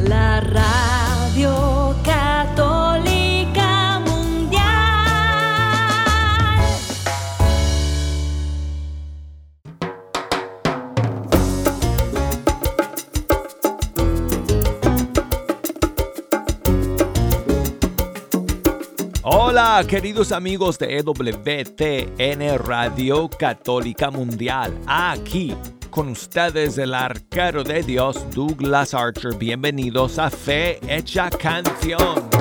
la radio católica mundial. Hola, queridos amigos de EWTN Radio Católica Mundial. Aquí con ustedes el arquero de Dios, Douglas Archer. Bienvenidos a Fe Hecha Canción.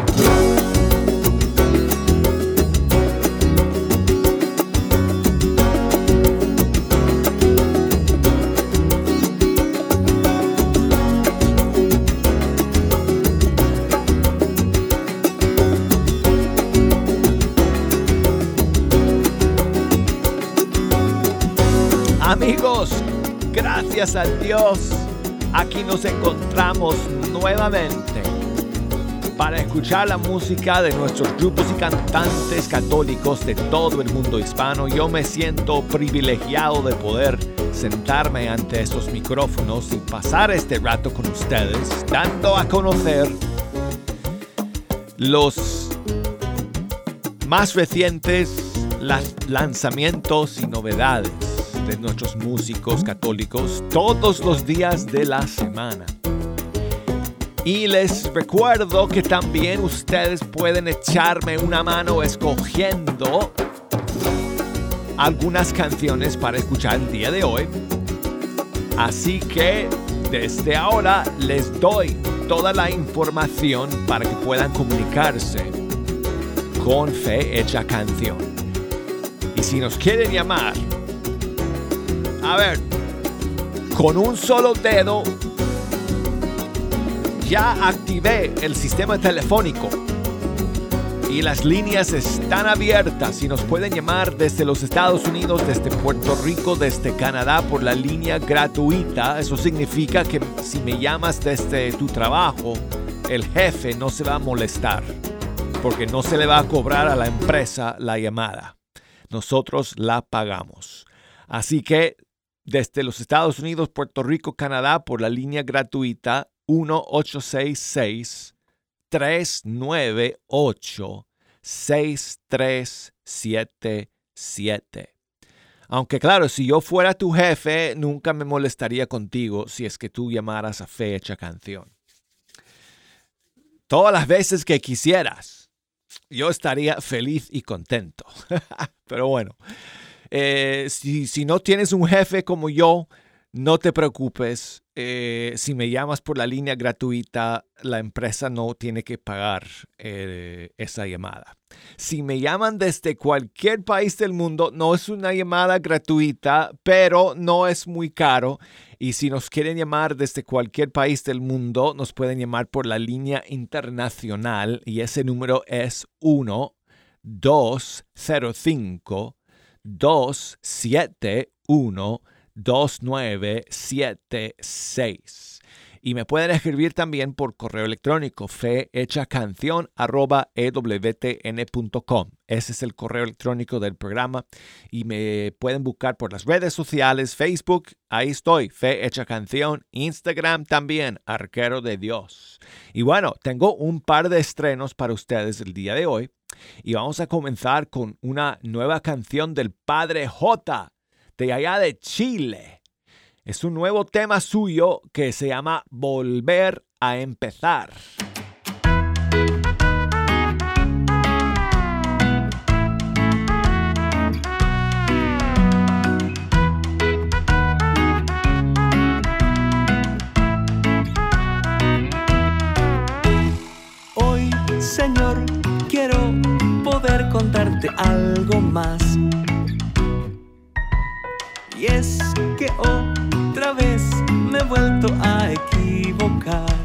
Gracias a Dios, aquí nos encontramos nuevamente para escuchar la música de nuestros grupos y cantantes católicos de todo el mundo hispano. Yo me siento privilegiado de poder sentarme ante estos micrófonos y pasar este rato con ustedes, dando a conocer los más recientes lanzamientos y novedades de nuestros músicos católicos todos los días de la semana. Y les recuerdo que también ustedes pueden echarme una mano escogiendo algunas canciones para escuchar el día de hoy. Así que desde ahora les doy toda la información para que puedan comunicarse con Fe Hecha Canción. Y si nos quieren llamar, a ver, con un solo dedo ya activé el sistema telefónico y las líneas están abiertas y nos pueden llamar desde los Estados Unidos, desde Puerto Rico, desde Canadá por la línea gratuita. Eso significa que si me llamas desde tu trabajo, el jefe no se va a molestar porque no se le va a cobrar a la empresa la llamada. Nosotros la pagamos. Así que desde los Estados Unidos, Puerto Rico, Canadá, por la línea gratuita 1-866-398-6377. Aunque claro, si yo fuera tu jefe, nunca me molestaría contigo si es que tú llamaras a fecha canción. Todas las veces que quisieras, yo estaría feliz y contento. Pero bueno, eh, si, no tienes un jefe como yo, no te preocupes. Eh, si me llamas por la línea gratuita, la empresa no tiene que pagar eh, esa llamada. Si me llaman desde cualquier país del mundo, no es una llamada gratuita, pero no es muy caro. Y si nos quieren llamar desde cualquier país del mundo, nos pueden llamar por la línea internacional y ese número es 1 205 271 2976. Y me pueden escribir también por correo electrónico fehechacancion.ewtn.com. Ese es el correo electrónico del programa. Y me pueden buscar por las redes sociales, Facebook, ahí estoy, Fe Hecha Canción, Instagram también, Arquero de Dios. Y bueno, tengo un par de estrenos para ustedes el día de hoy. Y vamos a comenzar con una nueva canción del Padre J de allá de Chile. Es un nuevo tema suyo que se llama Volver a empezar. Hoy, Señor, quiero poder contarte algo más. Y es que otra me he vuelto a equivocar.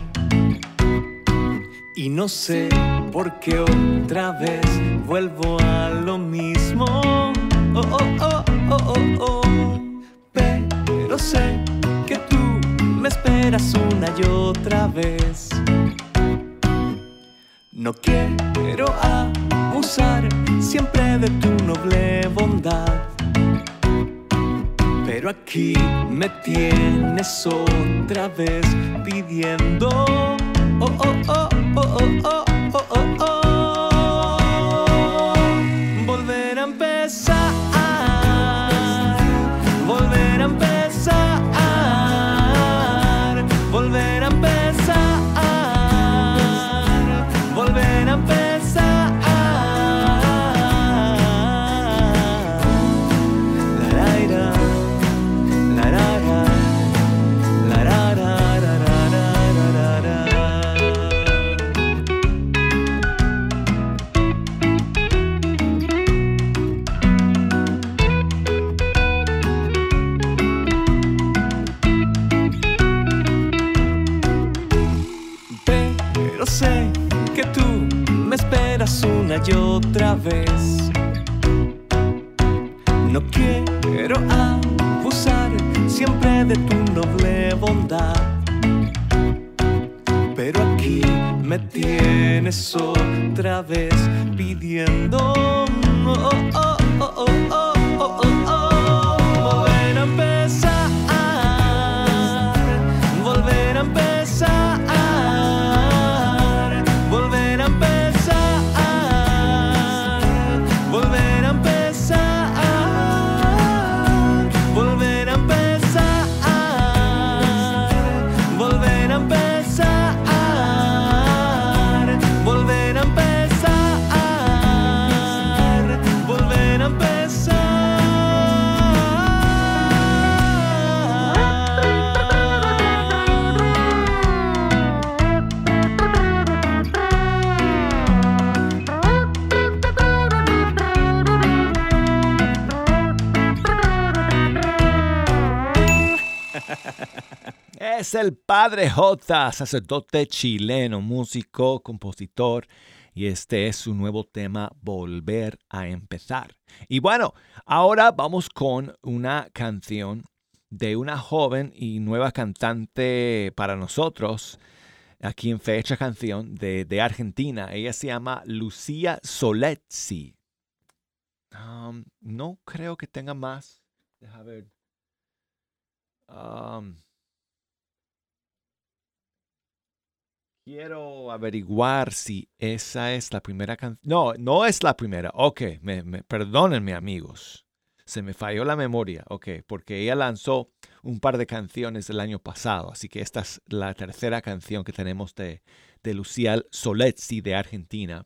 Y no sé por qué otra vez vuelvo a lo mismo. Oh, oh, oh, oh, oh, oh. Pero sé que tú me esperas una y otra vez. No quiero abusar siempre de tu noble bondad Pero aquí me tienes otra vez pidiendo. Oh, oh, oh, oh, oh, oh, oh, oh, Es el Padre J, sacerdote chileno, músico, compositor, y este es su nuevo tema, Volver a empezar. Y bueno, ahora vamos con una canción de una joven y nueva cantante para nosotros, aquí en Fecha Canción, de, Argentina. Ella se llama Lucía Soletzi. Um, no creo que tenga más. Deja ver. Um, Quiero averiguar si esa es la primera canción. No, no es la primera. Ok, me, me- perdónenme amigos. Se me falló la memoria. Ok, porque ella lanzó un par de canciones el año pasado. Así que esta es la tercera canción que tenemos de, de Lucía Soletzi de Argentina.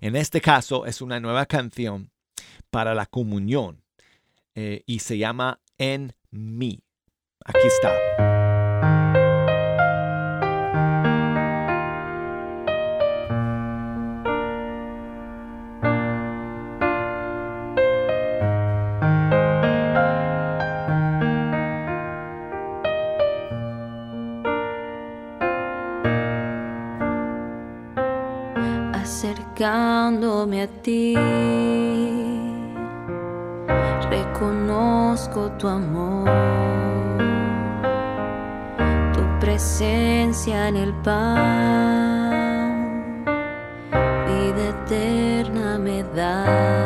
En este caso es una nueva canción para la comunión eh, y se llama En mí. Aquí está. Tu amor, tu presencia en el pan, vida eterna me da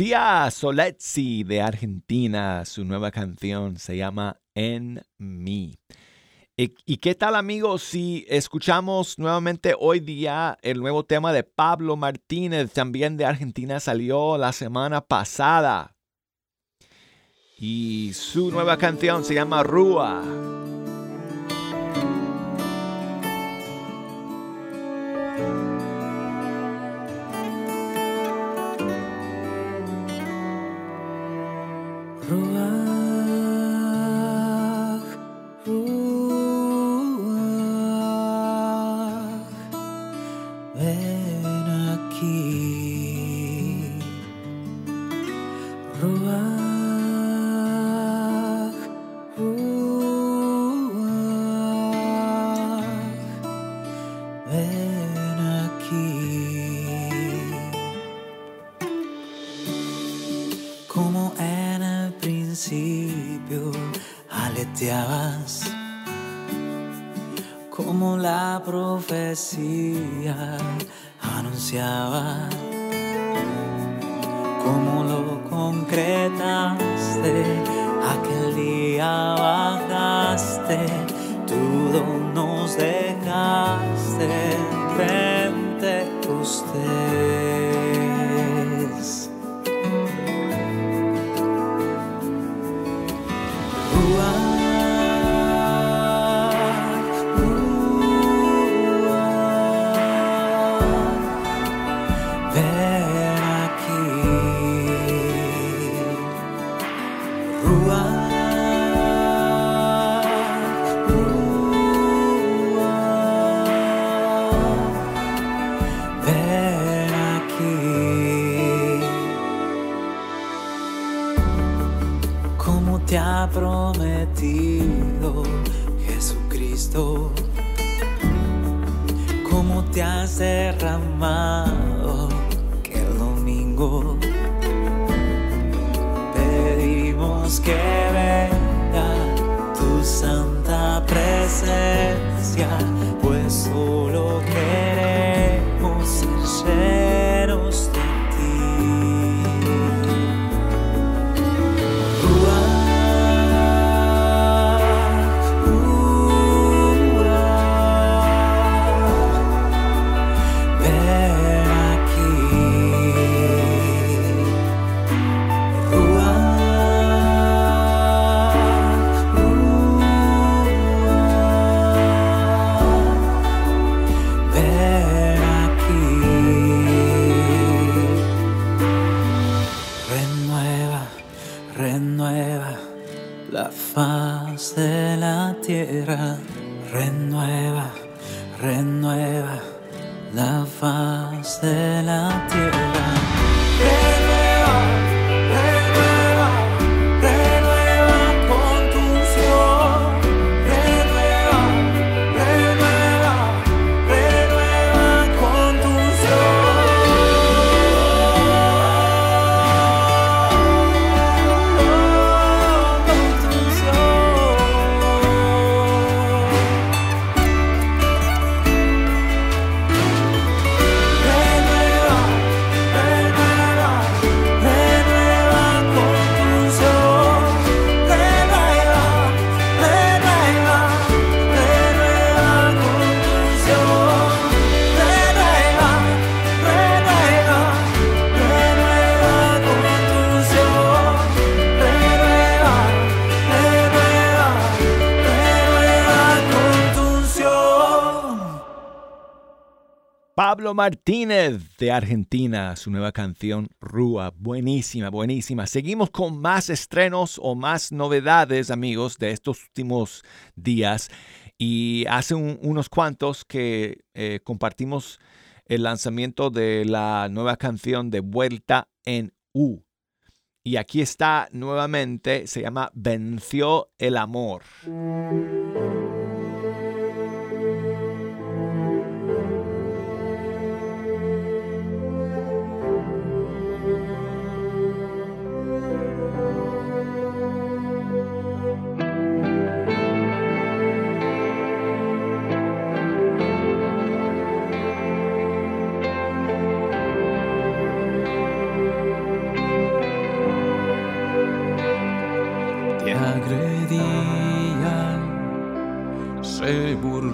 Lucía Soletzi de Argentina, su nueva canción se llama En mí. ¿Y qué tal amigos si escuchamos nuevamente hoy día el nuevo tema de Pablo Martínez, también de Argentina, salió la semana pasada? Y su nueva canción se llama Rúa. see Oh. Pablo Martínez de Argentina, su nueva canción Rúa, buenísima, buenísima. Seguimos con más estrenos o más novedades, amigos, de estos últimos días. Y hace unos cuantos que eh, compartimos el lanzamiento de la nueva canción de Vuelta en U. Y aquí está nuevamente, se llama Venció el Amor.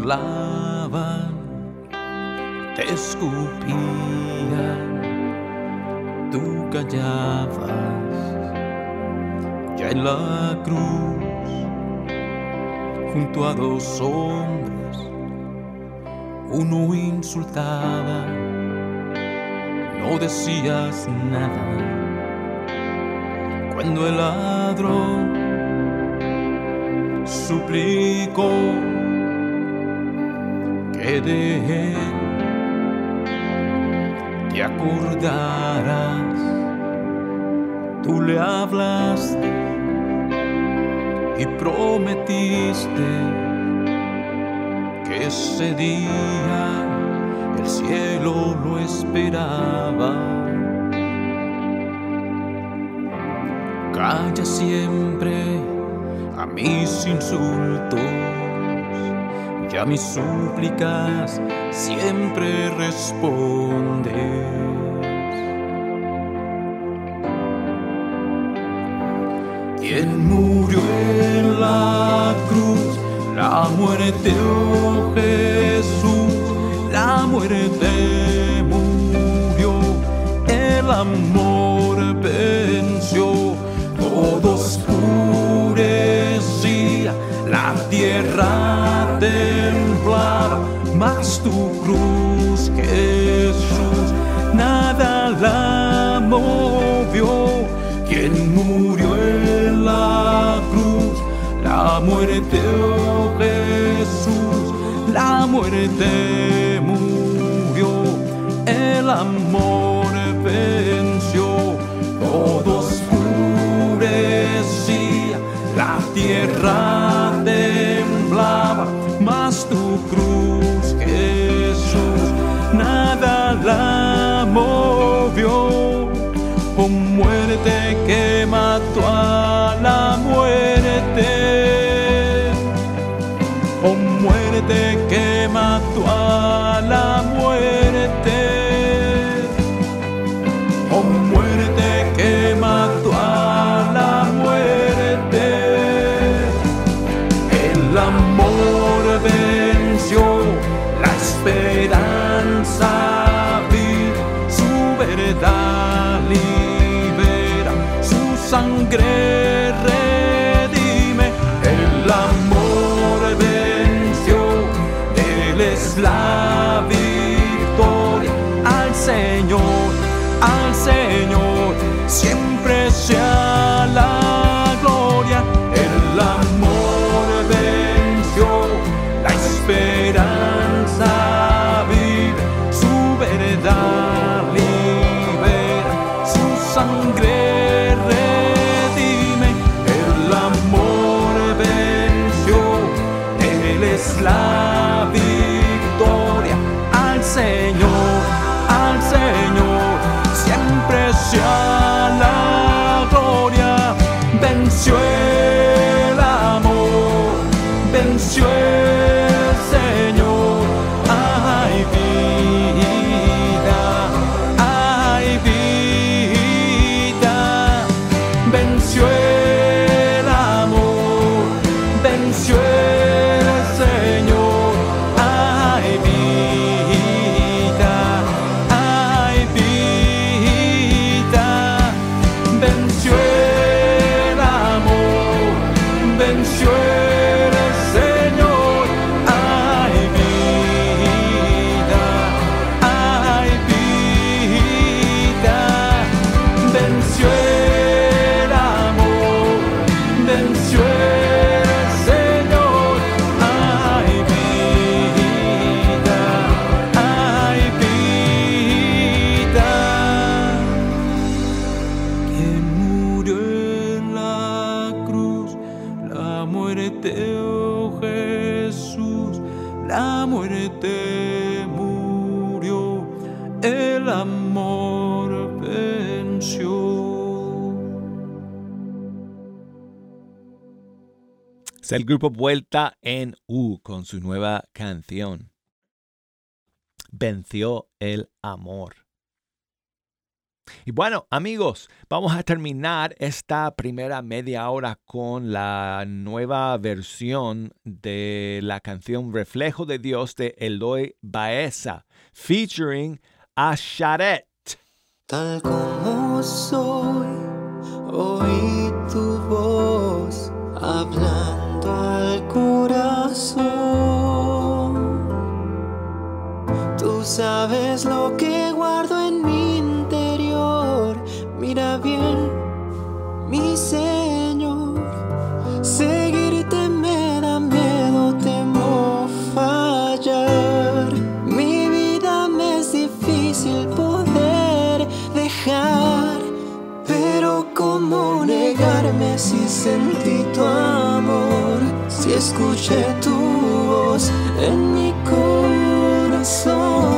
Burlaban, te escupían, tú callabas, ya en la cruz, junto a dos hombres, uno insultaba, no decías nada, cuando el ladrón suplicó él te acordarás. Tú le hablaste y prometiste que ese día el cielo lo esperaba. Calla siempre a mis insultos a mis súplicas siempre respondes. Quien murió en la cruz, la muerte, oh Jesús, la muerte murió, el amor venció, todo oscurecía la tierra tu cruz, Jesús, nada la movió. Quien murió en la cruz, la muerte, oh Jesús, la muerte que mató a la muerte. Oh muerte que mató a la muerte. Oh muerte que mató a la muerte. El amor de esperanza vive, su verdad redime, el amor venció, él es la victoria. Al Señor, al Señor, siempre sea la El grupo Vuelta en U con su nueva canción. Venció el amor. Y bueno, amigos, vamos a terminar esta primera media hora con la nueva versión de la canción Reflejo de Dios de Eloy Baeza, featuring a Charet. Tal como soy, oí tu voz hablando. Al corazón. Tú sabes lo que guardo en mi interior. Mira bien, mi Señor. Seguirte me da miedo, temo fallar. Mi vida me es difícil poder dejar. Pero cómo negarme si sentí tu amor escuché tu voz en mi corazón.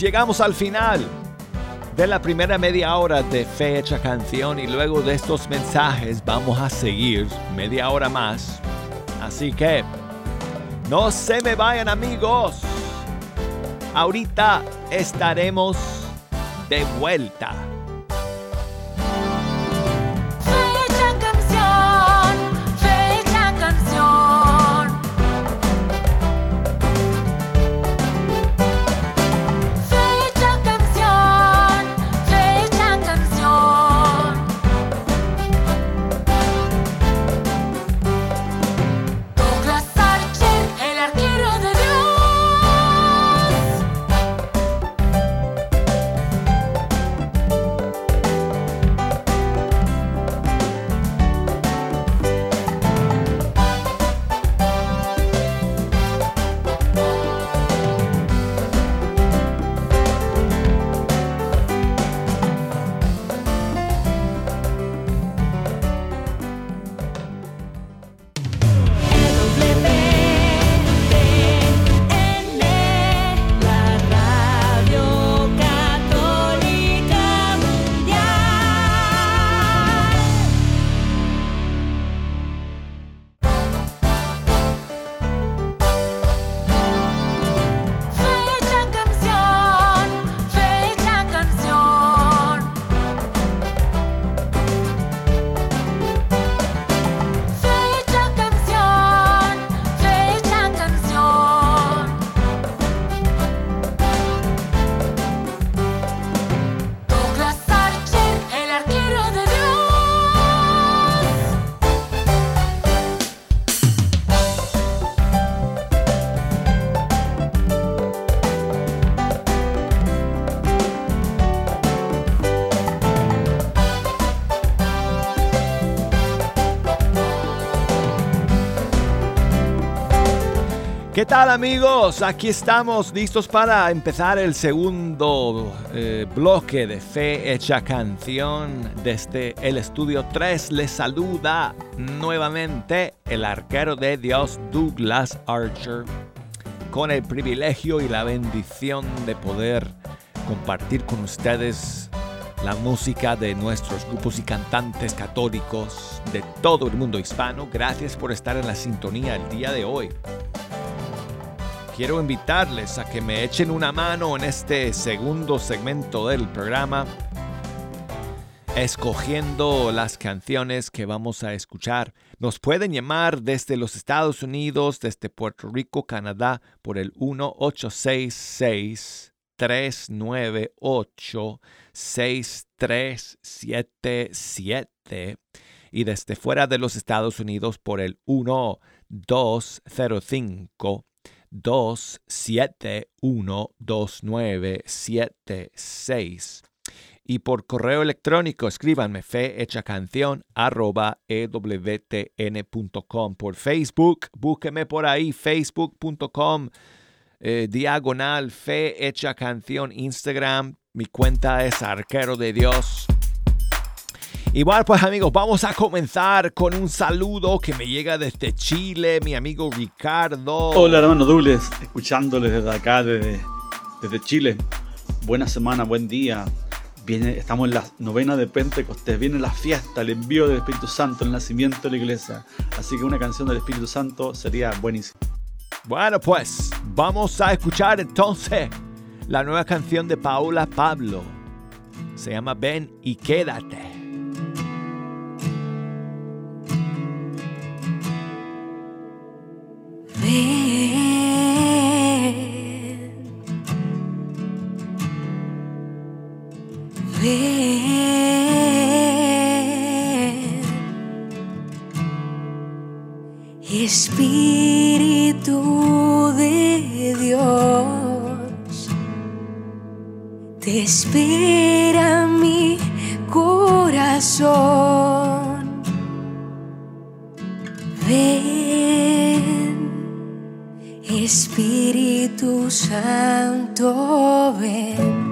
Llegamos al final de la primera media hora de Fecha Canción y luego de estos mensajes vamos a seguir media hora más. Así que no se me vayan amigos. Ahorita estaremos de vuelta. Tal amigos? Aquí estamos listos para empezar el segundo eh, bloque de Fe Hecha Canción. Desde el estudio 3 les saluda nuevamente el arquero de Dios Douglas Archer con el privilegio y la bendición de poder compartir con ustedes la música de nuestros grupos y cantantes católicos de todo el mundo hispano. Gracias por estar en la sintonía el día de hoy quiero invitarles a que me echen una mano en este segundo segmento del programa, escogiendo las canciones que vamos a escuchar. Nos pueden llamar desde los Estados Unidos, desde Puerto Rico, Canadá, por el 1866 398 6377 y desde fuera de los Estados Unidos por el 1205 2712976. Y por correo electrónico escríbanme canción arroba ewtn.com. Por Facebook, búsqueme por ahí, facebook.com eh, diagonal fe hecha canción. Instagram, mi cuenta es arquero de Dios. Igual pues amigos, vamos a comenzar con un saludo que me llega desde Chile, mi amigo Ricardo. Hola hermano Douglas, escuchándoles desde acá, desde, desde Chile. Buena semana, buen día. Viene, estamos en la novena de Pentecostés, viene la fiesta, el envío del Espíritu Santo, el nacimiento de la iglesia. Así que una canción del Espíritu Santo sería buenísima. Bueno pues, vamos a escuchar entonces la nueva canción de Paula Pablo. Se llama Ven y quédate. Espíritu de Dios, te espera mi corazón. Ven, Espíritu Santo, ven.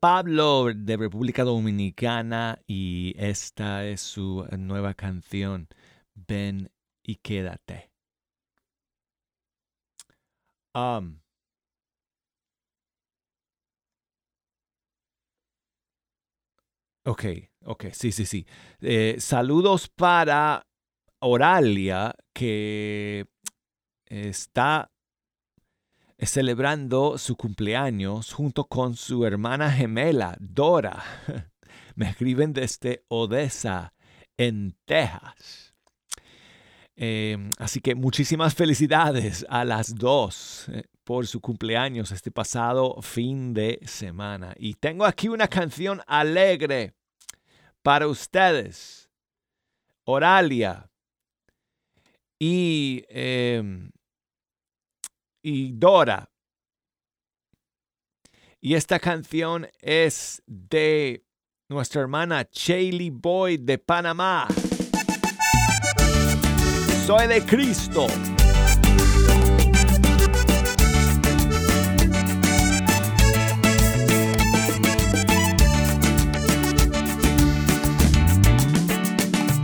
Pablo de República Dominicana y esta es su nueva canción, Ven y quédate. Um, ok, ok, sí, sí, sí. Eh, saludos para Oralia que está celebrando su cumpleaños junto con su hermana gemela, Dora. Me escriben desde Odessa, en Texas. Eh, así que muchísimas felicidades a las dos eh, por su cumpleaños este pasado fin de semana. Y tengo aquí una canción alegre para ustedes. Oralia y... em, y Dora. Y esta canción es de nuestra hermana Chaley Boyd de Panamá. Soy de Cristo.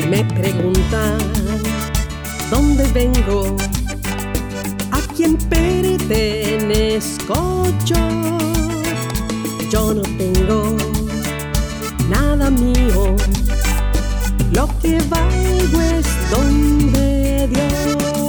Me preguntan dónde vengo quién pertenezco yo. Yo no tengo nada mío, lo que valgo es don de Dios.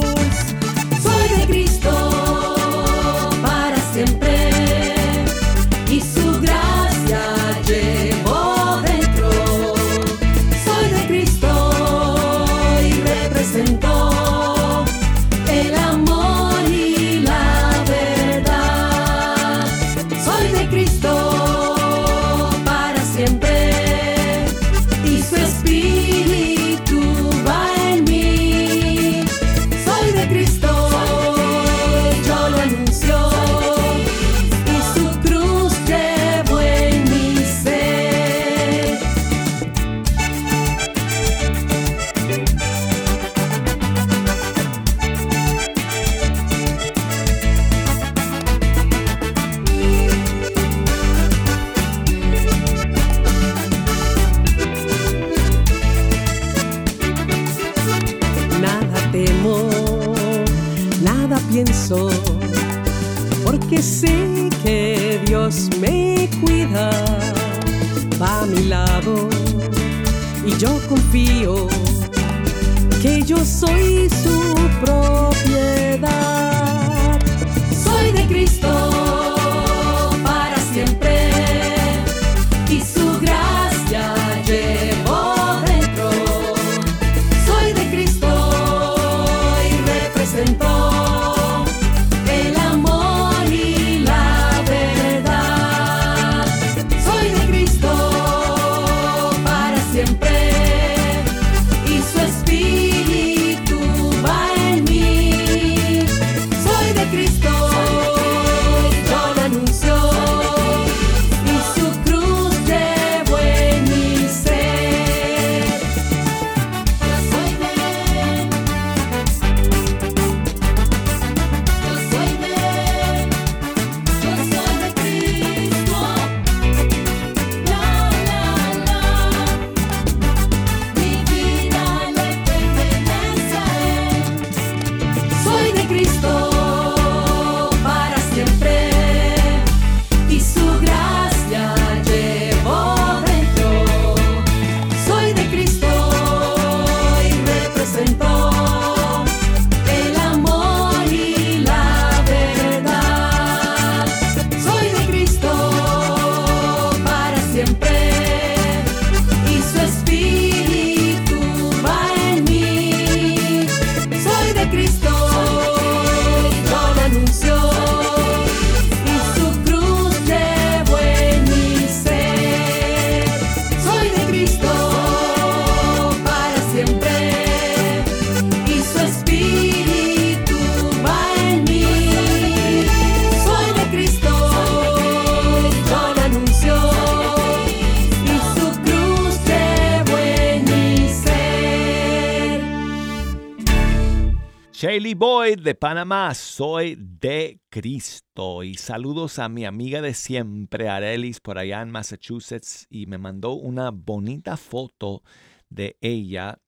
De Panamá, soy de Cristo. Y saludos a mi amiga de siempre, Arelis, por allá en Massachusetts. Y me mandó una bonita foto de ella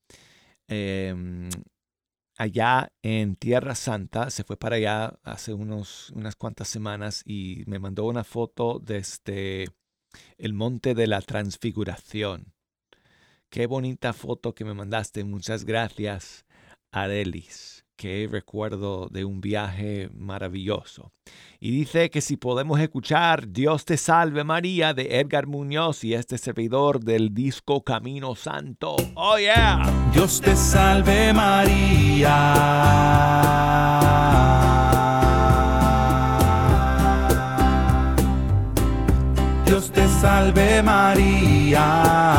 em, allá en Tierra Santa. Se fue para allá hace unos, unas cuantas semanas y me mandó una foto desde el Monte de la Transfiguración. Qué bonita foto que me mandaste. Muchas gracias, Arelis. Qué recuerdo de un viaje maravilloso. Y dice que si podemos escuchar Dios te salve María de Edgar Muñoz y este servidor del disco Camino Santo. Oh yeah. Dios te salve María. Dios te salve María.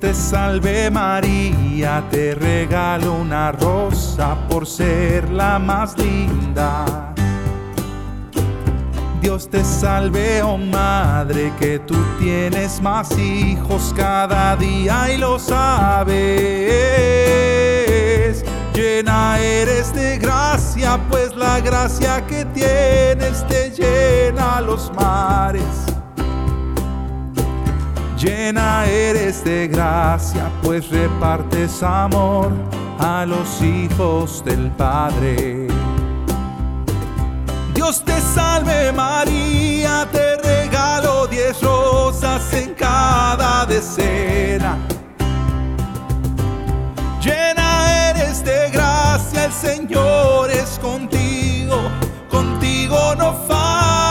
Te salve María, te regalo una rosa por ser la más linda. Dios te salve, oh madre, que tú tienes más hijos cada día y lo sabes. Llena eres de gracia, pues la gracia que tiene el este llena los mares. Llena eres de gracia, pues repartes amor a los hijos del Padre. Dios te salve María, te regalo diez rosas en cada decena. Llena eres de gracia, el Señor es contigo, contigo no falta.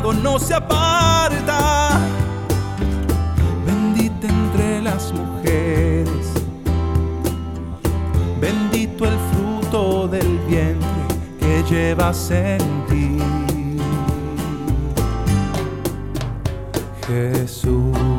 No se aparta. Bendita entre las mujeres, bendito el fruto del vientre que llevas en ti. Jesús.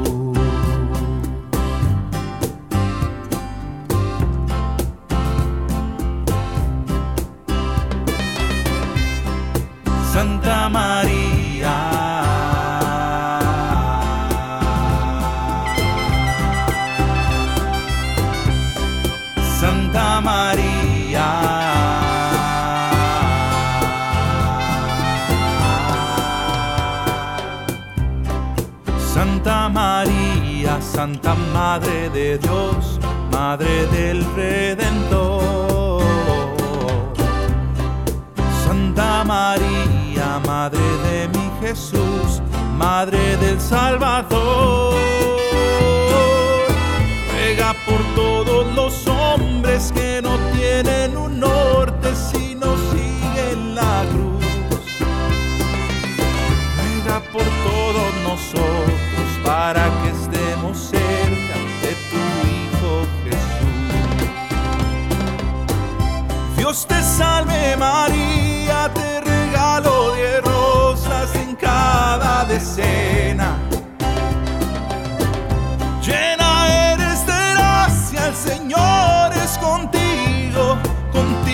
Madre de Dios, Madre del Redentor. Santa María, Madre de mi Jesús, Madre del Salvador. Ruega por todos los hombres que no Dios te salve María, te regalo de rosas en cada decena. Llena eres de gracia, el Señor es contigo, contigo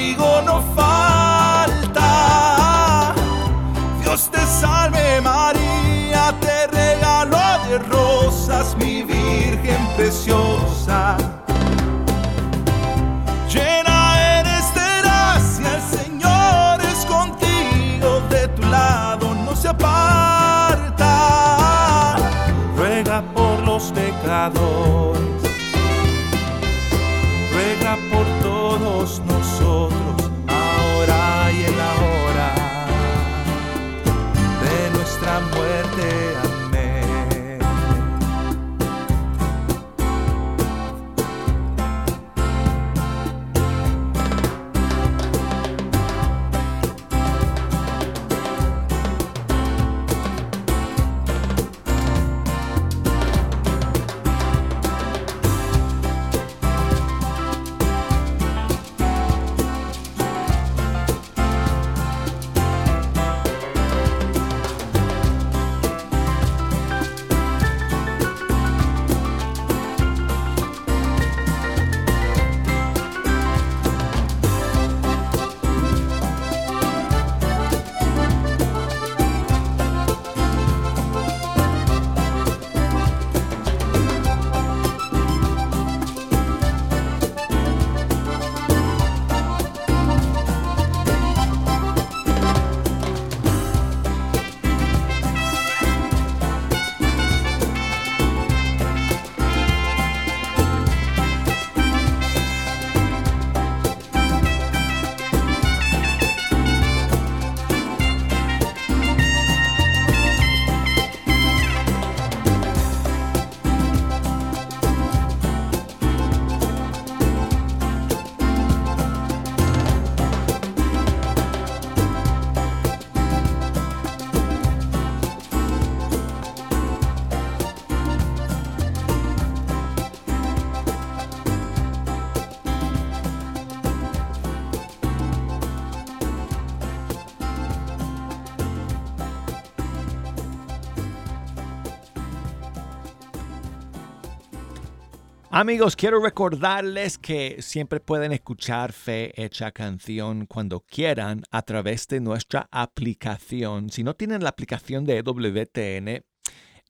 Amigos, quiero recordarles que siempre pueden escuchar Fe Hecha Canción cuando quieran a través de nuestra aplicación. Si no tienen la aplicación de EWTN,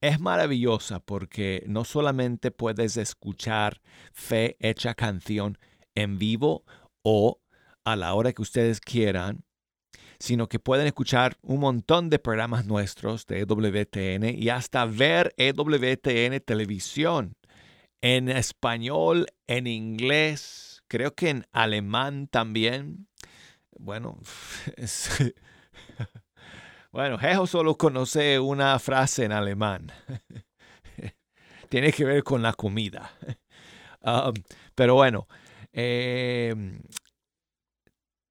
es maravillosa porque no solamente puedes escuchar Fe Hecha Canción en vivo o a la hora que ustedes quieran, sino que pueden escuchar un montón de programas nuestros de EWTN y hasta ver EWTN televisión en español, en inglés, creo que en alemán también. Bueno, es- bueno, Jejo solo conoce una frase en alemán. Tiene que ver con la comida. Um, pero bueno, eh,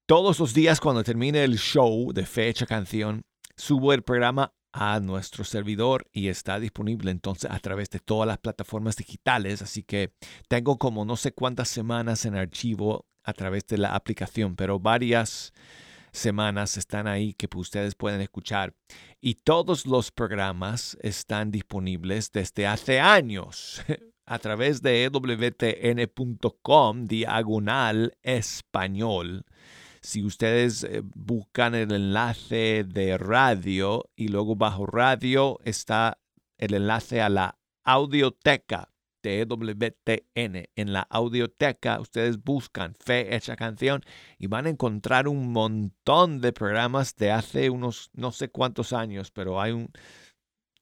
todos los días cuando termine el show de fecha canción, subo el programa a nuestro servidor y está disponible entonces a través de todas las plataformas digitales. Así que tengo como no sé cuántas semanas en archivo a través de la aplicación, pero varias semanas están ahí que ustedes pueden escuchar. Y todos los programas están disponibles desde hace años a través de E ewtn.com diagonal español. Si ustedes eh, buscan el enlace de radio y luego bajo radio está el enlace a la audioteca de EWTN. En la audioteca ustedes buscan Fe Hecha Canción y van a encontrar un montón de programas de hace unos no sé cuántos años, pero hay un,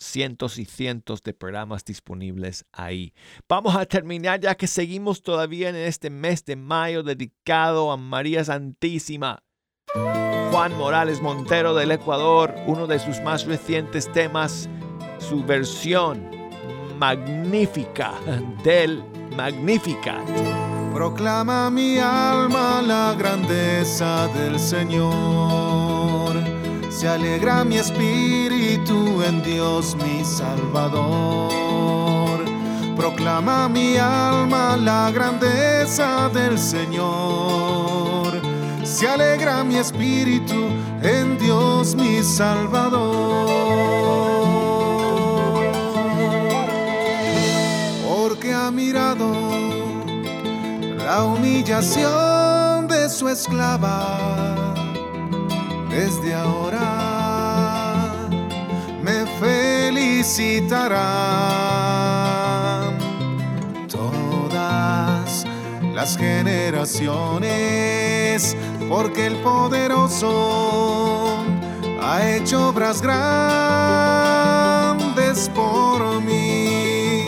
cientos y cientos de programas disponibles ahí. Vamos a terminar ya que seguimos todavía en este mes de mayo dedicado a María Santísima. Juan Morales Montero del Ecuador, uno de sus más recientes temas, su versión magnífica del Magnificat. Proclama mi alma la grandeza del Señor. Se alegra mi espíritu en Dios mi Salvador. Proclama mi alma la grandeza del Señor. Se alegra mi espíritu en Dios mi Salvador. Porque ha mirado la humillación de su esclava. Desde ahora me felicitarán todas las generaciones, porque el poderoso ha hecho obras grandes por mí.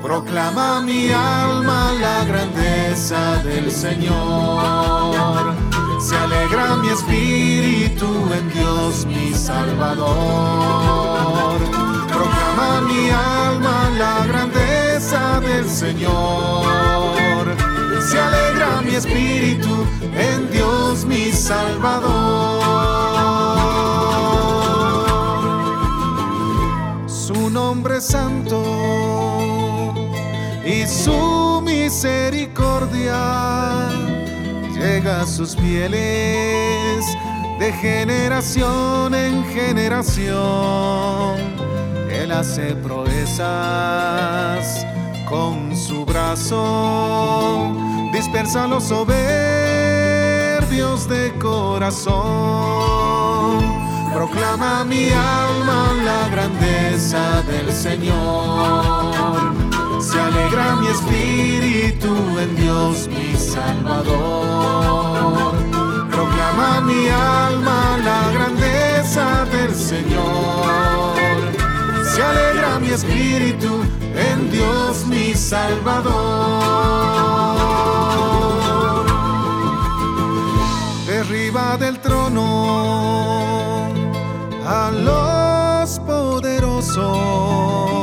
Proclama mi alma la grandeza del Señor. Se alegra mi espíritu en Dios mi Salvador. Proclama mi alma la grandeza del Señor. Se alegra mi espíritu en Dios mi Salvador. Su nombre santo y su misericordia llega sus fieles de generación en generación. Él hace proezas con su brazo, dispersa los soberbios de corazón. Proclama mi alma la grandeza del Señor. Se alegra mi espíritu en Dios mi Salvador. Proclama mi alma la grandeza del Señor. Se alegra mi espíritu en Dios mi Salvador. Derriba del trono a los poderosos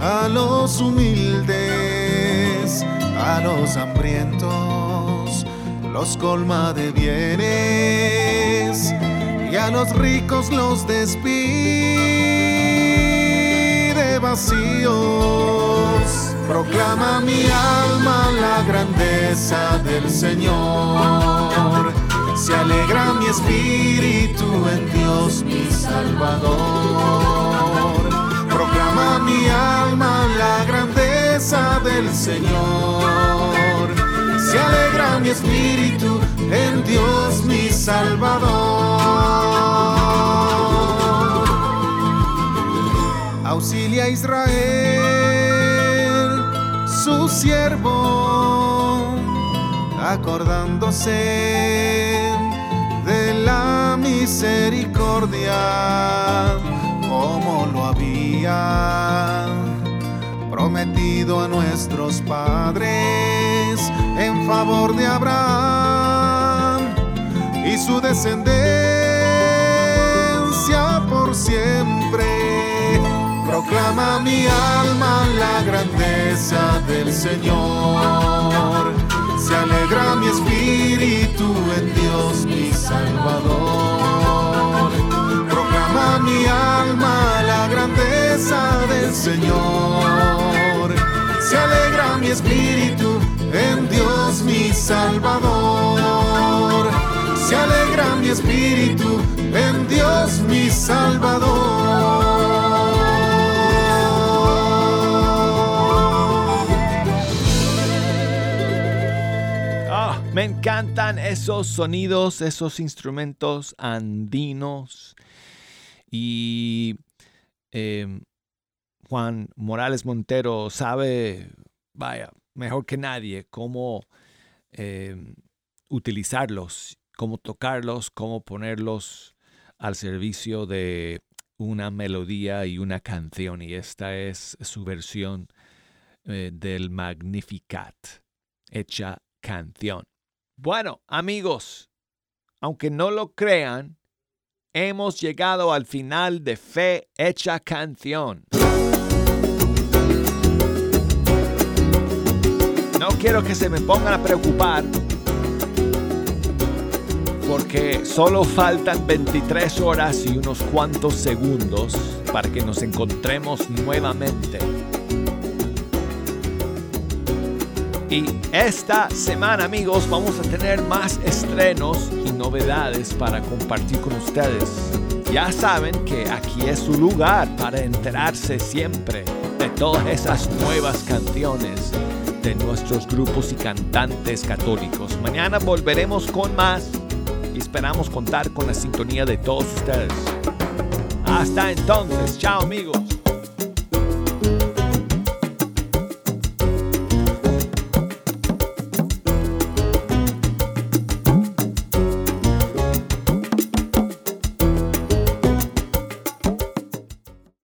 a los humildes, a los hambrientos, los colma de bienes y a los ricos los despide vacíos. Proclama mi alma la grandeza del Señor. Se alegra mi espíritu en Dios mi Salvador. Mi alma del Señor. Se alegra mi espíritu en Dios mi Salvador. Auxilia a Israel, su siervo, acordándose de la misericordia, como lo había prometido a nuestros padres en favor de Abraham y su descendencia por siempre. Proclama mi alma la grandeza del Señor. Se alegra mi espíritu en Dios mi Salvador. Mi alma la grandeza del Señor. Se alegra mi espíritu en Dios mi Salvador. Se alegra mi espíritu en Dios mi Salvador. Ah, me encantan esos sonidos, esos instrumentos andinos. Y eh, Juan Morales Montero sabe, vaya, mejor que nadie cómo eh, utilizarlos, cómo tocarlos, cómo ponerlos al servicio de una melodía y una canción. Y esta es su versión eh, del Magnificat, hecha canción. Bueno, amigos, aunque no lo crean, hemos llegado al final de Fe Hecha Canción. No quiero que se me pongan a preocupar porque solo faltan 23 horas y unos cuantos segundos para que nos encontremos nuevamente. Y esta semana, amigos, vamos a tener más estrenos y novedades para compartir con ustedes. Ya saben que aquí es su lugar para enterarse siempre de todas esas nuevas canciones de nuestros grupos y cantantes católicos. Mañana volveremos con más y esperamos contar con la sintonía de todos ustedes. Hasta entonces, chao amigos.